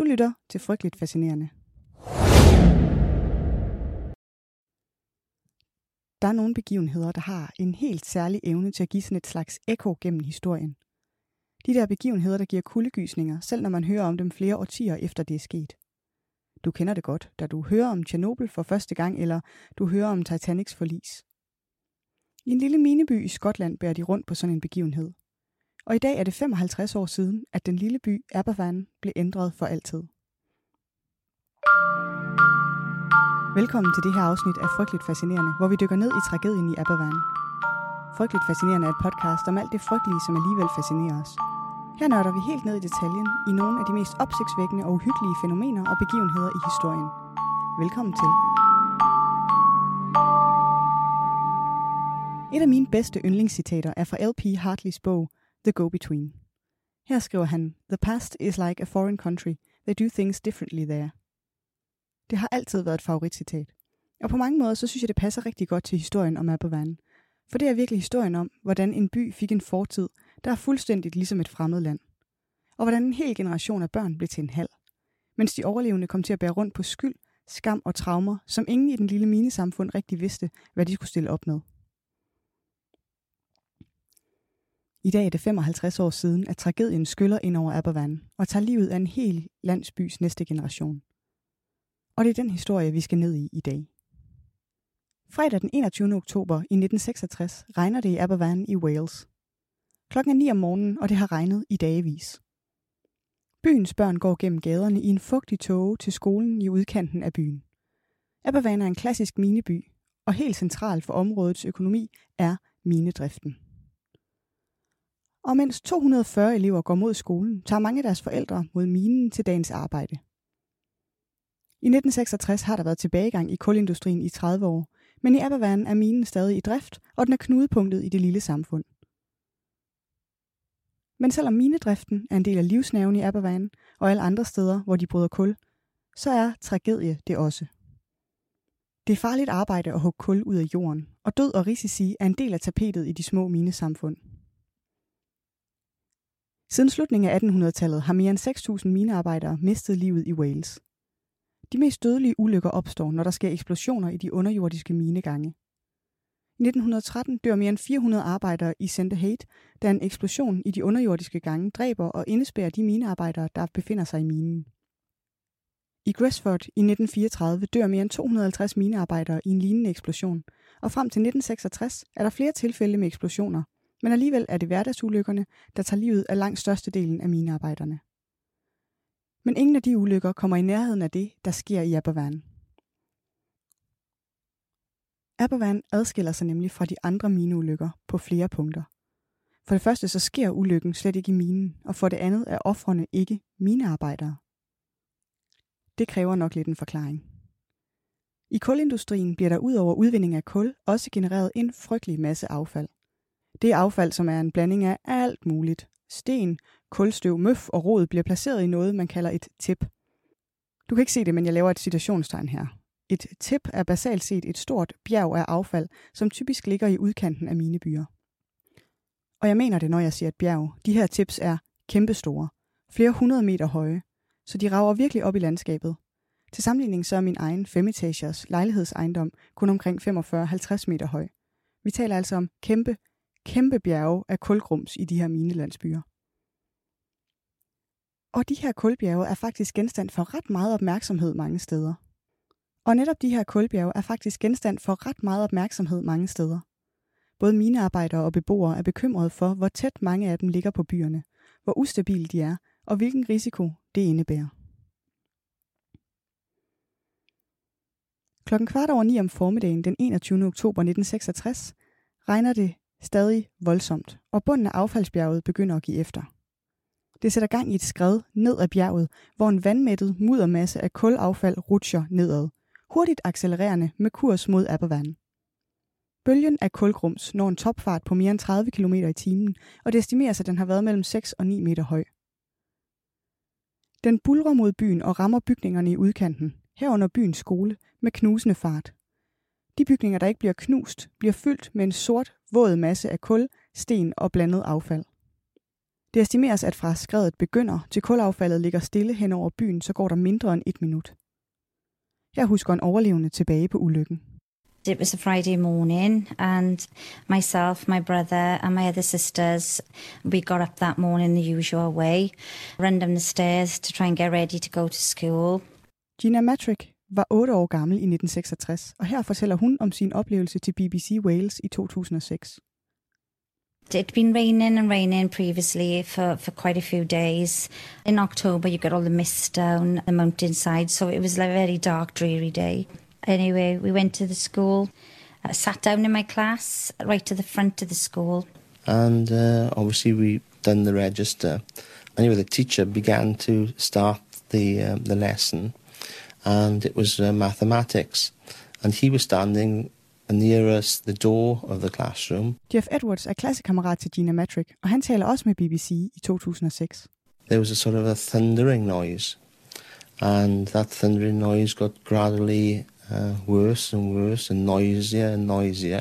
Du lytter til Frygteligt Fascinerende. Der er nogle begivenheder, der har en helt særlig evne til at give sådan et slags ekko gennem historien. De der begivenheder, der giver kuldegysninger, selv når man hører om dem flere årtier efter det er sket. Du kender det godt, da du hører om Tjernobyl for første gang, eller du hører om Titanics forlis. I en lille mineby i Skotland bærer de rundt på sådan en begivenhed. Og i dag er det 55 år siden, at den lille by Aberfan blev ændret for altid. Velkommen til det her afsnit af Frygteligt Fascinerende, hvor vi dykker ned i tragedien i Aberfan. Frygteligt Fascinerende er et podcast om alt det frygtelige, som alligevel fascinerer os. Her nørder vi helt ned i detaljen i nogle af de mest opsigtsvækkende og uhyggelige fænomener og begivenheder i historien. Velkommen til. Et af mine bedste yndlingscitater er fra L.P. Hartleys bog The Go-Between. Her skriver han, The past is like a foreign country. They do things differently there. Det har altid været et favoritcitat. Og på mange måder, så synes jeg, det passer rigtig godt til historien om Abervan. For det er virkelig historien om, hvordan en by fik en fortid, der er fuldstændigt ligesom et fremmed land. Og hvordan en hel generation af børn blev til en halv. Mens de overlevende kom til at bære rundt på skyld, skam og traumer, som ingen i den lille minesamfund rigtig vidste, hvad de skulle stille op med. I dag er det 55 år siden, at tragedien skyller ind over Abervan og tager livet af en hel landsbys næste generation. Og det er den historie, vi skal ned i i dag. Fredag den 21. oktober i 1966 regner det i Abervan i Wales. Klokken er 9 om morgenen, og det har regnet i dagevis. Byens børn går gennem gaderne i en fugtig tåge til skolen i udkanten af byen. Abervan er en klassisk mineby, og helt central for områdets økonomi er minedriften. Og mens 240 elever går mod skolen, tager mange af deres forældre mod minen til dagens arbejde. I 1966 har der været tilbagegang i kulindustrien i 30 år, men i Abervand er minen stadig i drift, og den er knudepunktet i det lille samfund. Men selvom minedriften er en del af livsnerven i Abervand og alle andre steder, hvor de bryder kul, så er tragedie det også. Det er farligt arbejde at hugge kul ud af jorden, og død og risici er en del af tapetet i de små minesamfund. Siden slutningen af 1800-tallet har mere end 6.000 minearbejdere mistet livet i Wales. De mest dødelige ulykker opstår, når der sker eksplosioner i de underjordiske minegange. I 1913 dør mere end 400 arbejdere i Hate, da en eksplosion i de underjordiske gange dræber og indespærer de minearbejdere, der befinder sig i minen. I Gresford i 1934 dør mere end 250 minearbejdere i en lignende eksplosion, og frem til 1966 er der flere tilfælde med eksplosioner, men alligevel er det hverdagsulykkerne, der tager livet af langt størstedelen af minearbejderne. Men ingen af de ulykker kommer i nærheden af det, der sker i Abervan. Abervan adskiller sig nemlig fra de andre mineulykker på flere punkter. For det første så sker ulykken slet ikke i minen, og for det andet er offrene ikke minearbejdere. Det kræver nok lidt en forklaring. I kulindustrien bliver der ud over udvinding af kul også genereret en frygtelig masse affald. Det affald, som er en blanding af alt muligt. Sten, kulstøv, møf og rod bliver placeret i noget, man kalder et tip. Du kan ikke se det, men jeg laver et citationstegn her. Et tip er basalt set et stort bjerg af affald, som typisk ligger i udkanten af mine byer. Og jeg mener det, når jeg siger et bjerg. De her tips er kæmpestore. Flere hundrede meter høje. Så de rager virkelig op i landskabet. Til sammenligning så er min egen femetagers lejlighedsejendom kun omkring 45-50 meter høj. Vi taler altså om kæmpe, kæmpe bjerge af kulgrums i de her minelandsbyer. Og de her kulbjerge er faktisk genstand for ret meget opmærksomhed mange steder. Og netop de her kulbjerge er faktisk genstand for ret meget opmærksomhed mange steder. Både minearbejdere og beboere er bekymrede for, hvor tæt mange af dem ligger på byerne, hvor ustabile de er, og hvilken risiko det indebærer. Klokken kvart over ni om formiddagen den 21. oktober 1966 regner det stadig voldsomt, og bunden af affaldsbjerget begynder at give efter. Det sætter gang i et skred ned ad bjerget, hvor en vandmættet muddermasse af kulaffald rutscher nedad, hurtigt accelererende med kurs mod Abervan. Bølgen af kulgrums når en topfart på mere end 30 km i timen, og det estimeres, at den har været mellem 6 og 9 meter høj. Den bulrer mod byen og rammer bygningerne i udkanten, herunder byens skole, med knusende fart. De bygninger, der ikke bliver knust, bliver fyldt med en sort, våd masse af kul, sten og blandet affald. Det estimeres, at fra skredet begynder til kulaffaldet ligger stille hen over byen, så går der mindre end et minut. Jeg husker en overlevende tilbage på ulykken. It was a Friday morning, and myself, my brother, and my other sisters, we got up that morning the usual way, ran down the stairs to try and get ready to go to school. Gina Matrick var 8 år gammel i 1966, og her fortæller hun om sin oplevelse til BBC Wales i 2006. It'd been raining and raining previously for, for quite a few days. In October, you get all the mist down the mountainside, so it was like a very dark, dreary day. Anyway, we went to the school, I sat down in my class right to the front of the school. And uh, obviously, we done the register. Anyway, the teacher began to start the um, the lesson, and it was uh, mathematics, and he was standing near us the door of the classroom. Jeff Edwards er klassekammerat til Gina Matrick, og han taler også med BBC i 2006. There was a sort of a thundering noise, and that thundering noise got gradually uh, worse and worse and noisier and noisier.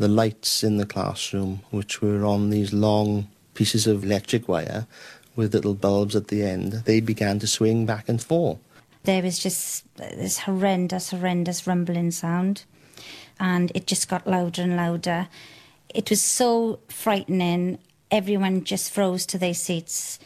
The lights in the classroom, which were on these long pieces of electric wire with little bulbs at the end, they began to swing back and forth. There was just this horrendous, horrendous rumbling sound, and it just got louder and louder. It was so frightening. Everyone just froze to their seats.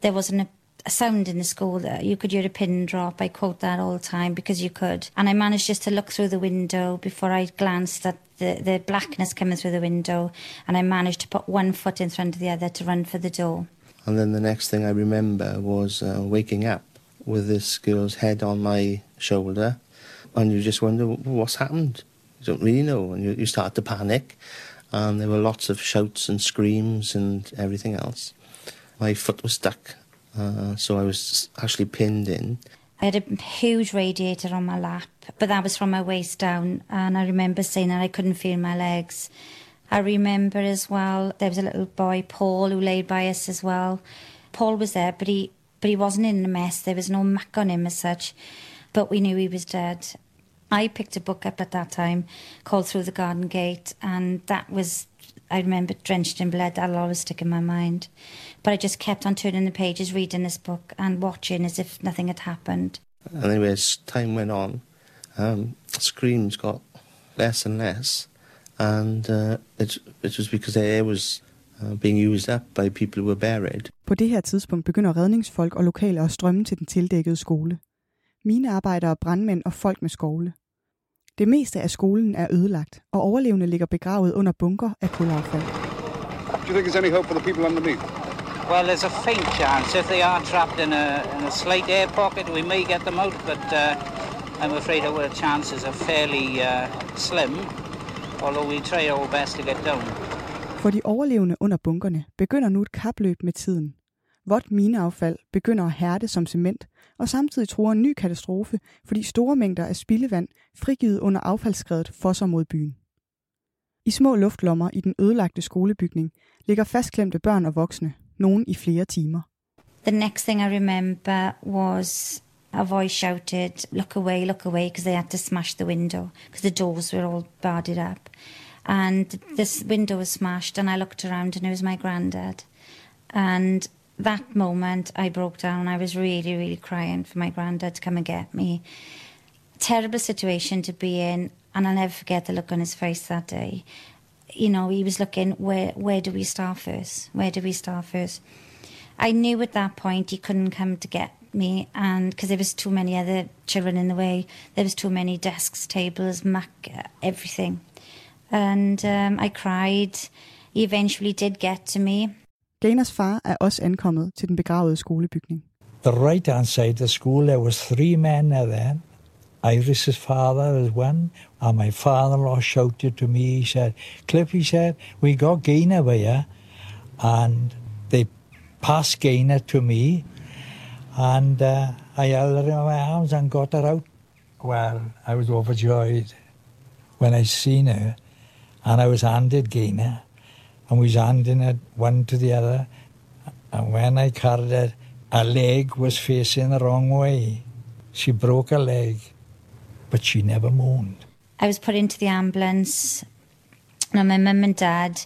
There wasn't a a sound in the school that you could hear a pin drop. I quote that all the time because you could. And I managed just to look through the window before I glanced at the, the blackness coming through the window. And I managed to put one foot in front of the other to run for the door. And then the next thing I remember was uh, waking up with this girl's head on my shoulder. And you just wonder what's happened. You don't really know. And you, you start to panic. And there were lots of shouts and screams and everything else. My foot was stuck Uh, so I was actually pinned in. I had a huge radiator on my lap, but that was from my waist down. And I remember saying that I couldn't feel my legs. I remember as well there was a little boy, Paul, who laid by us as well. Paul was there, but he but he wasn't in a mess. There was no muck on him as such, but we knew he was dead. I picked a book up at that time called Through the Garden Gate, and that was I remember drenched in blood. That'll always stick in my mind. But I just kept on turning the pages, reading this book, and watching as if nothing had happened. Anyway, as time went on, um, screams got less and less, and uh, it, it was because the air was being used up by people who were buried. På det her tidspunkt begynder redningsfolk og lokale at strømme til den tildækkede skole. Minearbejdere, brandmænd og folk med skovle. Det meste af skolen er ødelagt, og overlevende ligger begravet under bunker af kulaffald. Do you think there's any hope for the people underneath? Well, there's a faint chance. If they are trapped in a, in a slight air pocket, we may get them out, but uh, I'm afraid our chances are fairly uh, slim, although we try our best to get down. For de overlevende under bunkerne begynder nu et kapløb med tiden. Vådt mineaffald begynder at hærde som cement, og samtidig tror en ny katastrofe, fordi store mængder af spildevand, frigivet under affaldsskredet, fosser mod byen. I små luftlommer i den ødelagte skolebygning ligger fastklemte børn og voksne, nogen i flere timer. The next thing I remember was a voice shouted, look away, look away, because they had to smash the window, because the doors were all barred up. And this window was smashed, and I looked around, and it was my granddad. And that moment I broke down. I was really, really crying for my granddad to come and get me. Terrible situation to be in, and I'll never forget the look on his face that day. You know, he was looking, where where do we start first? Where do we start first? I knew at that point he couldn't come to get me, and because there was too many other children in the way, there was too many desks, tables, mac uh, everything, and um, I cried. He eventually did get to me. Ganas far er også ankommet til den begravede skolebygning. The right hand side of the school, there was three men there. Iris's father was one, and my father-in-law shouted to me, he said, Cliff, he said, we got Gaina here, and they passed Gaina to me, and uh, I held her in my arms and got her out. Well, I was overjoyed when I seen her, and I was handed Gaina and we was handing it one to the other. And when I carried it, her leg was facing the wrong way. She broke her leg, but she never moaned. I was put into the ambulance. Now, my mum and dad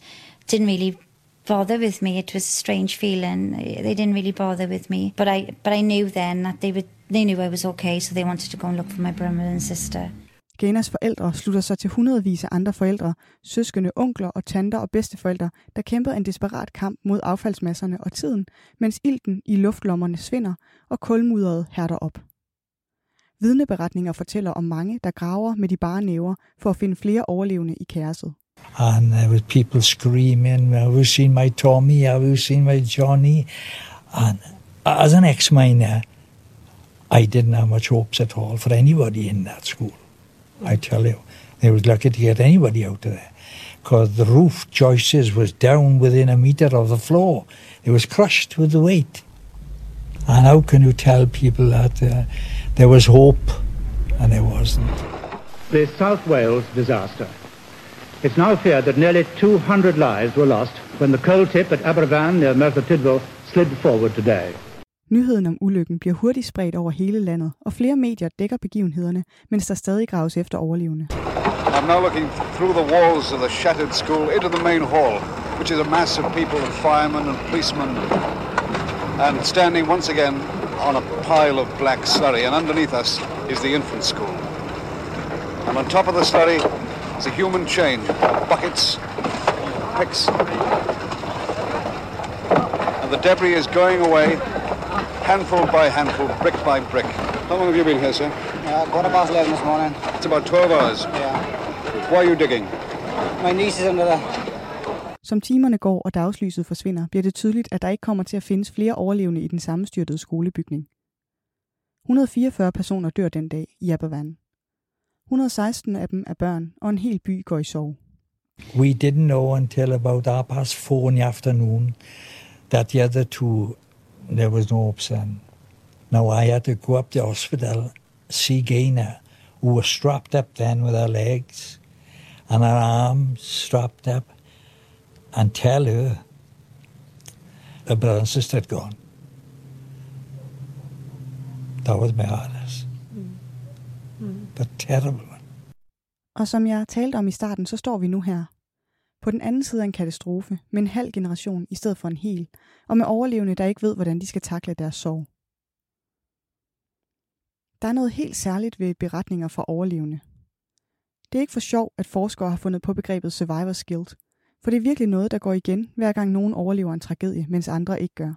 didn't really bother with me. It was a strange feeling. They didn't really bother with me, but I but I knew then that they would they knew I was okay, so they wanted to go and look for my brother and sister. Ganas forældre slutter sig til hundredvis af andre forældre, søskende, onkler og tanter og bedsteforældre, der kæmper en desperat kamp mod affaldsmasserne og tiden, mens ilten i luftlommerne svinder og kulmudderet hærder op. Vidneberetninger fortæller om mange, der graver med de bare næver for at finde flere overlevende i kærset. and there was people screaming, have you seen my Tommy, have you seen my Johnny? And as an ex-miner, I didn't have much hopes at all for anybody in that school. I tell you, they was lucky to get anybody out of there. Because the roof joists was down within a metre of the floor. It was crushed with the weight. And how can you tell people that uh, there was hope and there wasn't? The South Wales disaster. It's now feared that nearly 200 lives were lost when the coal tip at Aberfan near Merthyr Tydfil slid forward today. Nyheden om ulykken bliver hurtigt spredt over hele landet, og flere medier dækker begivenhederne, mens der stadig graves efter overlevende. I'm now looking through the walls of the shattered school into the main hall, which is a mass of people, and firemen and policemen, and standing once again on a pile of black slurry, and underneath us is the infant school. And on top of the slurry is a human chain of buckets, picks, and the debris is going away, handful by handful, brick by brick. How long have you been here, sir? Uh, quarter past 11 this morning. It's about 12 hours. Yeah. Why are you digging? My niece is under there. Som timerne går og dagslyset forsvinder, bliver det tydeligt, at der ikke kommer til at findes flere overlevende i den sammenstyrtede skolebygning. 144 personer dør den dag i Aberfan. 116 af dem er børn, og en hel by går i sorg. We didn't know until about half past four in the afternoon that the other two, there was no option. Now I had to go up to the hospital, see Gaina, who was strapped up then with her legs and her arms strapped up, and tell her her brother and sister had gone. That was my hardest. Mm. Mm. But terrible one. Og som jeg talte om i starten, så står vi nu her. På den anden side af en katastrofe, med en halv generation i stedet for en hel, og med overlevende, der ikke ved, hvordan de skal takle deres sorg. Der er noget helt særligt ved beretninger fra overlevende. Det er ikke for sjov, at forskere har fundet på begrebet survivor's guilt, for det er virkelig noget, der går igen, hver gang nogen overlever en tragedie, mens andre ikke gør.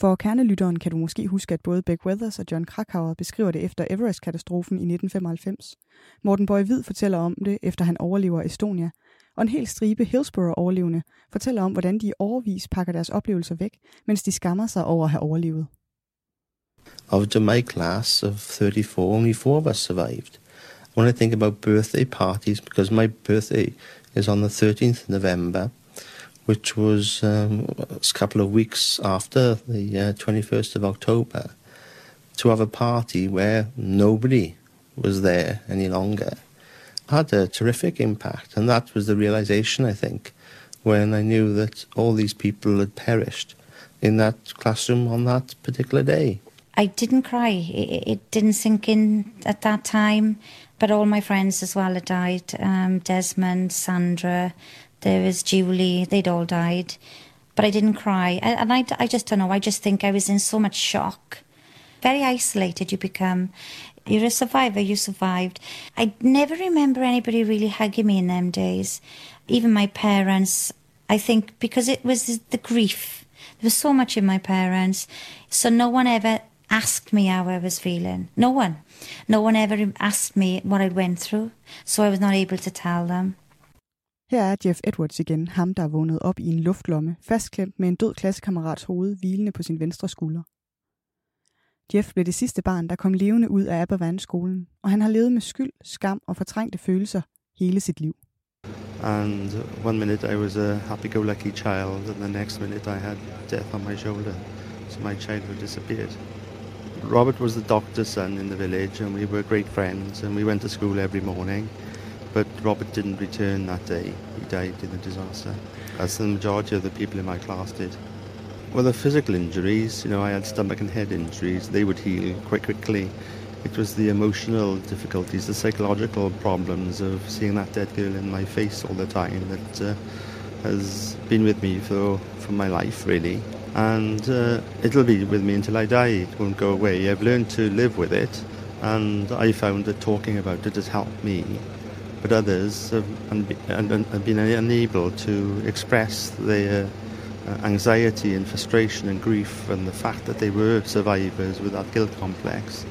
For kernelytteren kan du måske huske, at både Beck Weathers og John Krakauer beskriver det efter Everest-katastrofen i 1995. Morten Bøje Hvid fortæller om det, efter han overlever Estonia, og en hel stribe Hillsborough-overlevende fortæller om, hvordan de i overvis pakker deres oplevelser væk, mens de skammer sig over at have overlevet. Of to my class of 34, only four of us survived. When I think about birthday parties, because my birthday is on the 13th of November, which was um, a couple of weeks after the uh, 21st of October, to have a party where nobody was there any longer had a terrific impact. And that was the realization, I think, when I knew that all these people had perished in that classroom on that particular day. I didn't cry. It, didn't sink in at that time. But all my friends as well had died. Um, Desmond, Sandra, there was Julie. They'd all died. But I didn't cry. And I, I just don't know. I just think I was in so much shock. Very isolated you become. You're a survivor, you survived. I never remember anybody really hugging me in them days. Even my parents, I think, because it was the grief. There was so much in my parents. So no one ever asked me how I was feeling. No one. No one ever asked me what I went through. So I was not able to tell them. Her er Jeff Edwards igen, ham der er vågnet op i en luftlomme, fastklemt med en død klassekammerats hoved hvilende på sin venstre skulder. Jeff blev det sidste barn, der kom levende ud af Abervan-skolen, og han har levet med skyld, skam og fortrængte følelser hele sit liv. And one minute I was a happy-go-lucky child, and the next minute I had death on my shoulder. So my childhood disappeared. Robert was the doctor's son in the village, and we were great friends, and we went to school every morning. But Robert didn't return that day. He died in the disaster, as the majority of the people in my class did. Well, the physical injuries, you know, I had stomach and head injuries, they would heal quite quickly. It was the emotional difficulties, the psychological problems of seeing that dead girl in my face all the time that uh, has been with me for, of my life, really. And uh, it'll be with me until I die. It won't go away. I've learned to live with it, and I found that talking about it has helped me. But others have, have been unable to express their Uh, anxiety and frustration and grief and the fact that they were survivors with that guilt complex.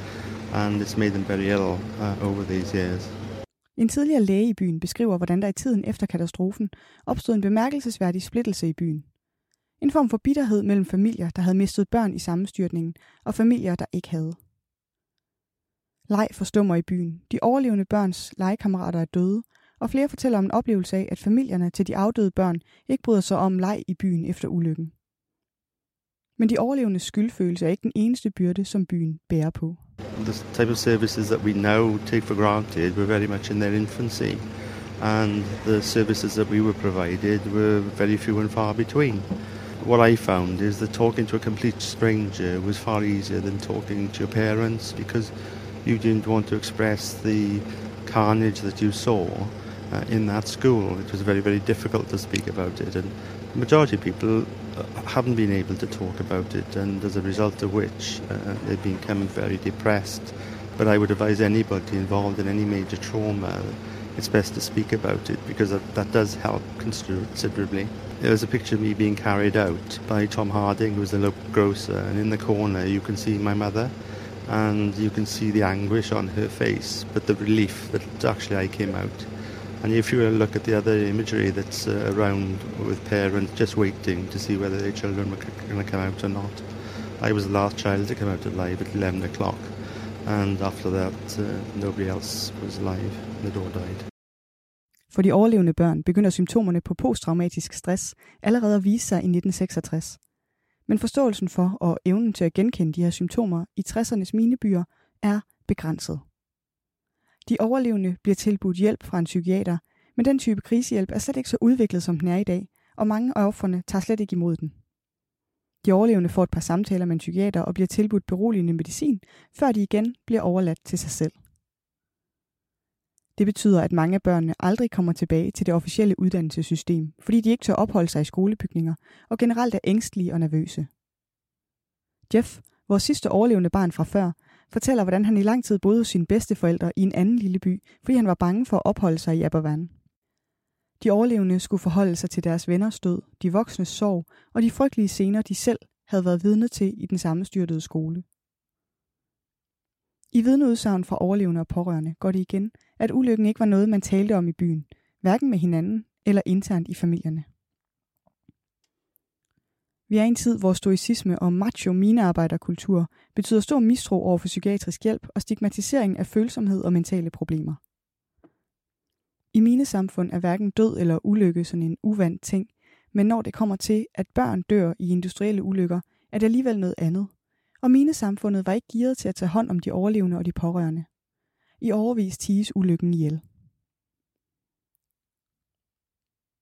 And it's made them very ill uh, over these years. En tidligere læge i byen beskriver, hvordan der i tiden efter katastrofen opstod en bemærkelsesværdig splittelse i byen. En form for bitterhed mellem familier, der havde mistet børn i sammenstyrtningen, og familier, der ikke havde. Leg forstummer i byen. De overlevende børns legekammerater er døde, og flere fortæller om en oplevelse af, at familierne til de afdøde børn ikke bryder sig om leg i byen efter ulykken. Men de overlevende skyldfølelse er ikke den eneste byrde, som byen bærer på. The type of services that we now take for granted were very much in their infancy, and the services that we were provided were very few and far between. What I found is that talking to a complete stranger was far easier than talking to your parents because you didn't want to express the carnage that you saw uh, in that school. It was very, very difficult to speak about it, and the majority of people uh, haven't been able to talk about it, and as a result of which, uh, they've become very depressed. But I would advise anybody involved in any major trauma, it's best to speak about it because that, that does help considerably. There was a picture of me being carried out by Tom Harding, who was the local grocer, and in the corner you can see my mother and you can see the anguish on her face, but the relief that actually I came out. And if you look at the other imagery that's uh, around with parents just waiting to see whether their children were going to come out or not, I was the last child to come out alive at 11 o'clock. And after that, uh, nobody else was alive. The door died. For de overlevende børn begynder symptomerne på posttraumatisk stress allerede at vise sig i 1966. Men forståelsen for og evnen til at genkende de her symptomer i 60'ernes minebyer er begrænset. De overlevende bliver tilbudt hjælp fra en psykiater, men den type krisehjælp er slet ikke så udviklet, som den er i dag, og mange af offerne tager slet ikke imod den. De overlevende får et par samtaler med en psykiater og bliver tilbudt beroligende medicin, før de igen bliver overladt til sig selv. Det betyder, at mange af børnene aldrig kommer tilbage til det officielle uddannelsessystem, fordi de ikke tør opholde sig i skolebygninger og generelt er ængstlige og nervøse. Jeff, vores sidste overlevende barn fra før, fortæller, hvordan han i lang tid boede hos sine bedsteforældre i en anden lille by, fordi han var bange for at opholde sig i Abervan. De overlevende skulle forholde sig til deres venners død, de voksnes sorg og de frygtelige scener, de selv havde været vidne til i den sammenstyrtede skole. I vidneudsagn fra overlevende og pårørende går det igen, at ulykken ikke var noget, man talte om i byen, hverken med hinanden eller internt i familierne. Vi er i en tid, hvor stoicisme og macho minearbejderkultur betyder stor mistro over for psykiatrisk hjælp og stigmatisering af følsomhed og mentale problemer. I mine samfund er hverken død eller ulykke sådan en uvandt ting, men når det kommer til, at børn dør i industrielle ulykker, er det alligevel noget andet. Og mine samfundet var ikke gearet til at tage hånd om de overlevende og de pårørende. I overvis tiges ulykken ihjel.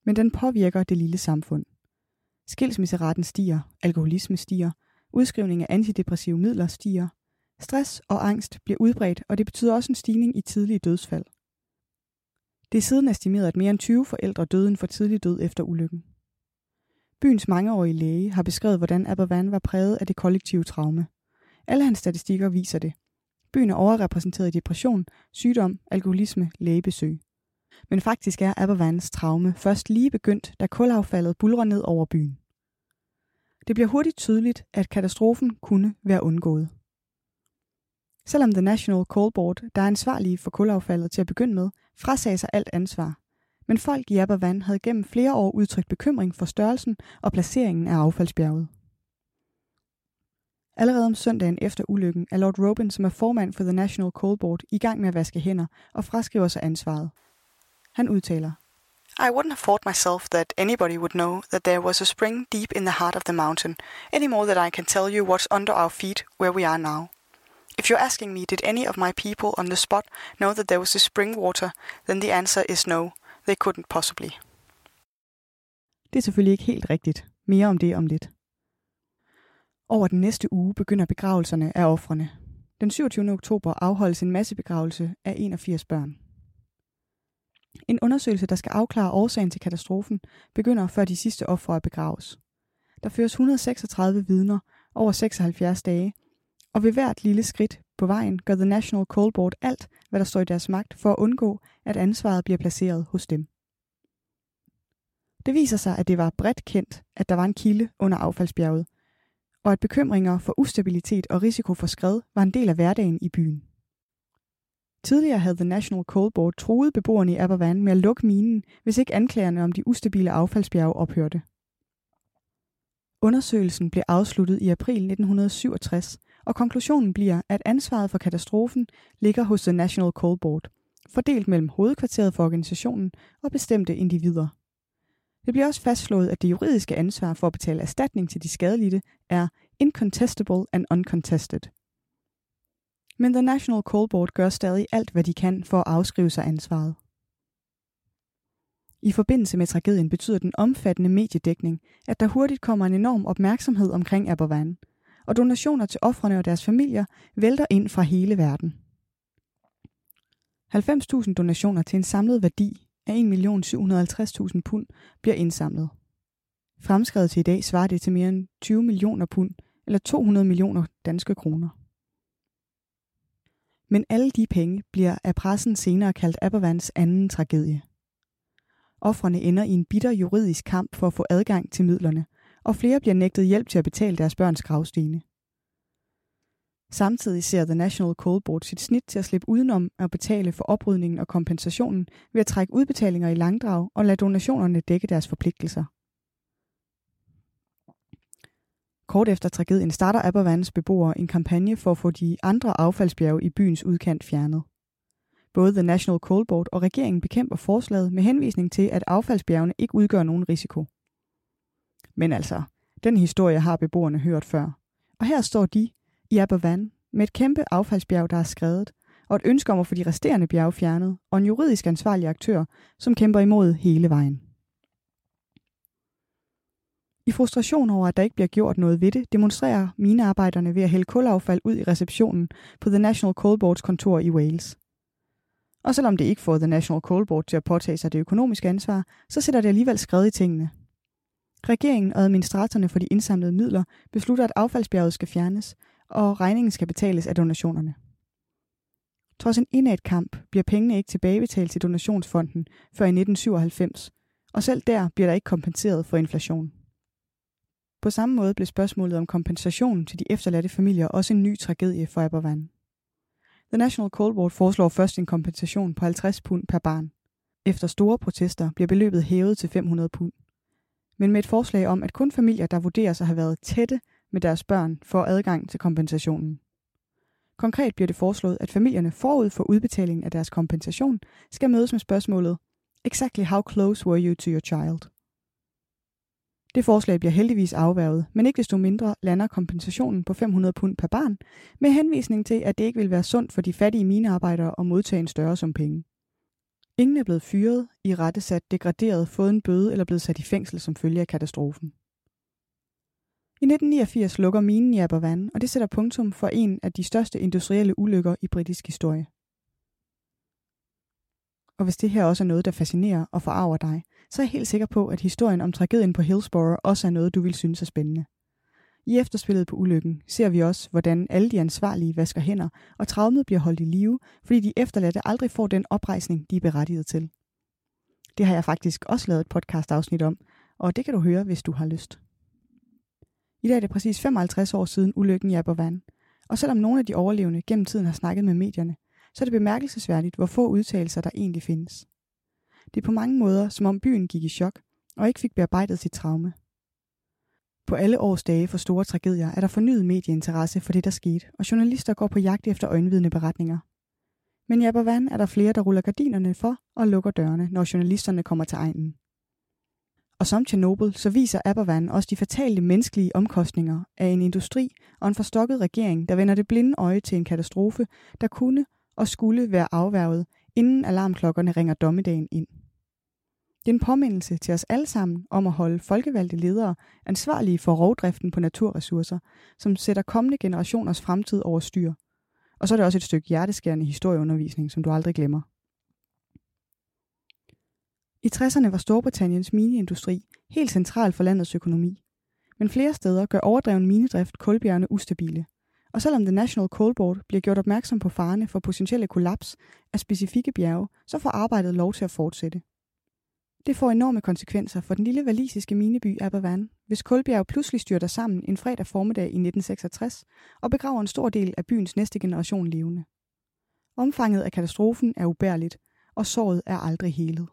Men den påvirker det lille samfund. Skilsmisseraten stiger, alkoholisme stiger, udskrivning af antidepressive midler stiger, stress og angst bliver udbredt, og det betyder også en stigning i tidlige dødsfald. Det er siden estimeret, at mere end 20 forældre døde for tidlig død efter ulykken. Byens mangeårige læge har beskrevet, hvordan Abervan var præget af det kollektive traume. Alle hans statistikker viser det. Byen er overrepræsenteret i depression, sygdom, alkoholisme, lægebesøg. Men faktisk er Abervans traume først lige begyndt, da kulaffaldet bulrer ned over byen. Det bliver hurtigt tydeligt, at katastrofen kunne være undgået. Selvom The National Coal Board, der er ansvarlige for kulaffaldet til at begynde med, frasagde sig alt ansvar. Men folk i Abervan havde gennem flere år udtrykt bekymring for størrelsen og placeringen af affaldsbjerget. Allerede om søndagen efter ulykken er Lord Robin, som er formand for The National Coal Board, i gang med at vaske hænder og fraskriver sig ansvaret. Han udtaler, I wouldn't have thought myself that anybody would know that there was a spring deep in the heart of the mountain, any more than I can tell you what's under our feet where we are now. If you're asking me, did any of my people on the spot know that there was a spring water, then the answer is no, they couldn't possibly. Det er selvfølgelig ikke helt rigtigt. Mere om det om lidt. Over den næste uge begynder begravelserne af offrene. Den 27. oktober afholdes en masse begravelse af 81 børn. En undersøgelse, der skal afklare årsagen til katastrofen, begynder før de sidste ofre er begraves. Der føres 136 vidner over 76 dage, og ved hvert lille skridt på vejen gør The National Coal Board alt, hvad der står i deres magt, for at undgå, at ansvaret bliver placeret hos dem. Det viser sig, at det var bredt kendt, at der var en kilde under affaldsbjerget, og at bekymringer for ustabilitet og risiko for skred var en del af hverdagen i byen. Tidligere havde The National Coal Board troet beboerne i Abervan med at lukke minen, hvis ikke anklagerne om de ustabile affaldsbjerge ophørte. Undersøgelsen blev afsluttet i april 1967, og konklusionen bliver, at ansvaret for katastrofen ligger hos The National Coal Board, fordelt mellem hovedkvarteret for organisationen og bestemte individer. Det bliver også fastslået, at det juridiske ansvar for at betale erstatning til de skadelidte er incontestable and uncontested. Men The National Coal Board gør stadig alt, hvad de kan for at afskrive sig ansvaret. I forbindelse med tragedien betyder den omfattende mediedækning, at der hurtigt kommer en enorm opmærksomhed omkring Abervan, og donationer til offrene og deres familier vælter ind fra hele verden. 90.000 donationer til en samlet værdi af 1.750.000 pund bliver indsamlet. Fremskrevet til i dag svarer det til mere end 20 millioner pund, eller 200 millioner danske kroner. Men alle de penge bliver af pressen senere kaldt Abervans anden tragedie. Offrene ender i en bitter juridisk kamp for at få adgang til midlerne, og flere bliver nægtet hjælp til at betale deres børns gravstene. Samtidig ser The National Coal Board sit snit til at slippe udenom at betale for oprydningen og kompensationen ved at trække udbetalinger i langdrag og lade donationerne dække deres forpligtelser. Kort efter tragedien starter Abervans beboere en kampagne for at få de andre affaldsbjerge i byens udkant fjernet. Både The National Coal Board og regeringen bekæmper forslaget med henvisning til, at affaldsbjergene ikke udgør nogen risiko. Men altså, den historie har beboerne hørt før. Og her står de i Abervan med et kæmpe affaldsbjerg, der er skrevet, og et ønske om at få de resterende bjerge fjernet, og en juridisk ansvarlig aktør, som kæmper imod hele vejen. I frustration over, at der ikke bliver gjort noget ved det, demonstrerer minearbejderne ved at hælde kulaffald ud i receptionen på The National Coal Boards kontor i Wales. Og selvom det ikke får The National Coal Board til at påtage sig det økonomiske ansvar, så sætter det alligevel skred i tingene. Regeringen og administratorerne for de indsamlede midler beslutter, at affaldsbjerget skal fjernes, og regningen skal betales af donationerne. Trods en indad kamp bliver pengene ikke tilbagebetalt til donationsfonden før i 1997, og selv der bliver der ikke kompenseret for inflation. På samme måde blev spørgsmålet om kompensation til de efterladte familier også en ny tragedie for Abervan. The National Coal Board foreslår først en kompensation på 50 pund per barn. Efter store protester bliver beløbet hævet til 500 pund. Men med et forslag om, at kun familier, der vurderes at have været tætte med deres børn, får adgang til kompensationen. Konkret bliver det foreslået, at familierne forud for udbetalingen af deres kompensation skal mødes med spørgsmålet Exactly how close were you to your child? Det forslag bliver heldigvis afværget, men ikke desto mindre lander kompensationen på 500 pund per barn, med henvisning til, at det ikke vil være sundt for de fattige minearbejdere at modtage en større sum penge. Ingen er blevet fyret, i rettesat, degraderet, fået en bøde eller blevet sat i fængsel som følge af katastrofen. I 1989 lukker minen i Abervan, og det sætter punktum for en af de største industrielle ulykker i britisk historie. Og hvis det her også er noget, der fascinerer og forarver dig, så er jeg helt sikker på, at historien om tragedien på Hillsborough også er noget, du vil synes er spændende. I efterspillet på ulykken ser vi også, hvordan alle de ansvarlige vasker hænder, og traumet bliver holdt i live, fordi de efterladte aldrig får den oprejsning, de er berettiget til. Det har jeg faktisk også lavet et podcast afsnit om, og det kan du høre, hvis du har lyst. I dag er det præcis 55 år siden ulykken i Abervan, og selvom nogle af de overlevende gennem tiden har snakket med medierne, så er det bemærkelsesværdigt, hvor få udtalelser der egentlig findes. Det er på mange måder, som om byen gik i chok, og ikke fik bearbejdet sit traume. På alle års dage for store tragedier er der fornyet medieinteresse for det, der skete, og journalister går på jagt efter øjenvidende beretninger. Men i Abervan er der flere, der ruller gardinerne for og lukker dørene, når journalisterne kommer til egnen. Og som Tjernobyl, så viser Abervan også de fatale menneskelige omkostninger af en industri og en forstokket regering, der vender det blinde øje til en katastrofe, der kunne og skulle være afværget, inden alarmklokkerne ringer dommedagen ind. Det er en påmindelse til os alle sammen om at holde folkevalgte ledere ansvarlige for rovdriften på naturressourcer, som sætter kommende generationers fremtid over styr. Og så er det også et stykke hjerteskærende historieundervisning, som du aldrig glemmer. I 60'erne var Storbritanniens mineindustri helt central for landets økonomi. Men flere steder gør overdreven minedrift kulbjergene ustabile. Og selvom The National Coal Board bliver gjort opmærksom på farerne for potentielle kollaps af specifikke bjerge, så får arbejdet lov til at fortsætte. Det får enorme konsekvenser for den lille valisiske mineby Abervan, hvis Kulbjerg pludselig styrter sammen en fredag formiddag i 1966 og begraver en stor del af byens næste generation levende. Omfanget af katastrofen er ubærligt, og såret er aldrig helet.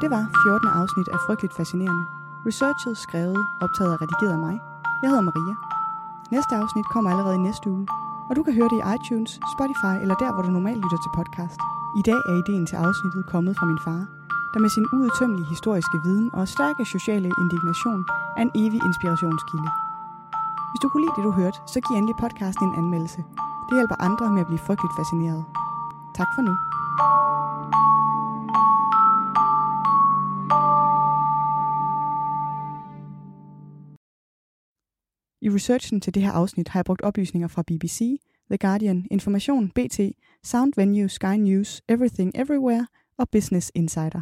Det var 14. afsnit af Frygteligt Fascinerende. Researchet, skrevet, optaget og redigeret af mig. Jeg hedder Maria. Næste afsnit kommer allerede i næste uge, og du kan høre det i iTunes, Spotify eller der, hvor du normalt lytter til podcast. I dag er ideen til afsnittet kommet fra min far, der med sin uudtømmelige historiske viden og stærke sociale indignation er en evig inspirationskilde. Hvis du kunne lide det, du hørte, så giv endelig podcasten en anmeldelse. Det hjælper andre med at blive frygteligt fascineret. Tak for nu. I researchen til det her afsnit har jeg brugt oplysninger fra BBC, The Guardian, Information, BT, Sound Venue, Sky News, Everything Everywhere og Business Insider.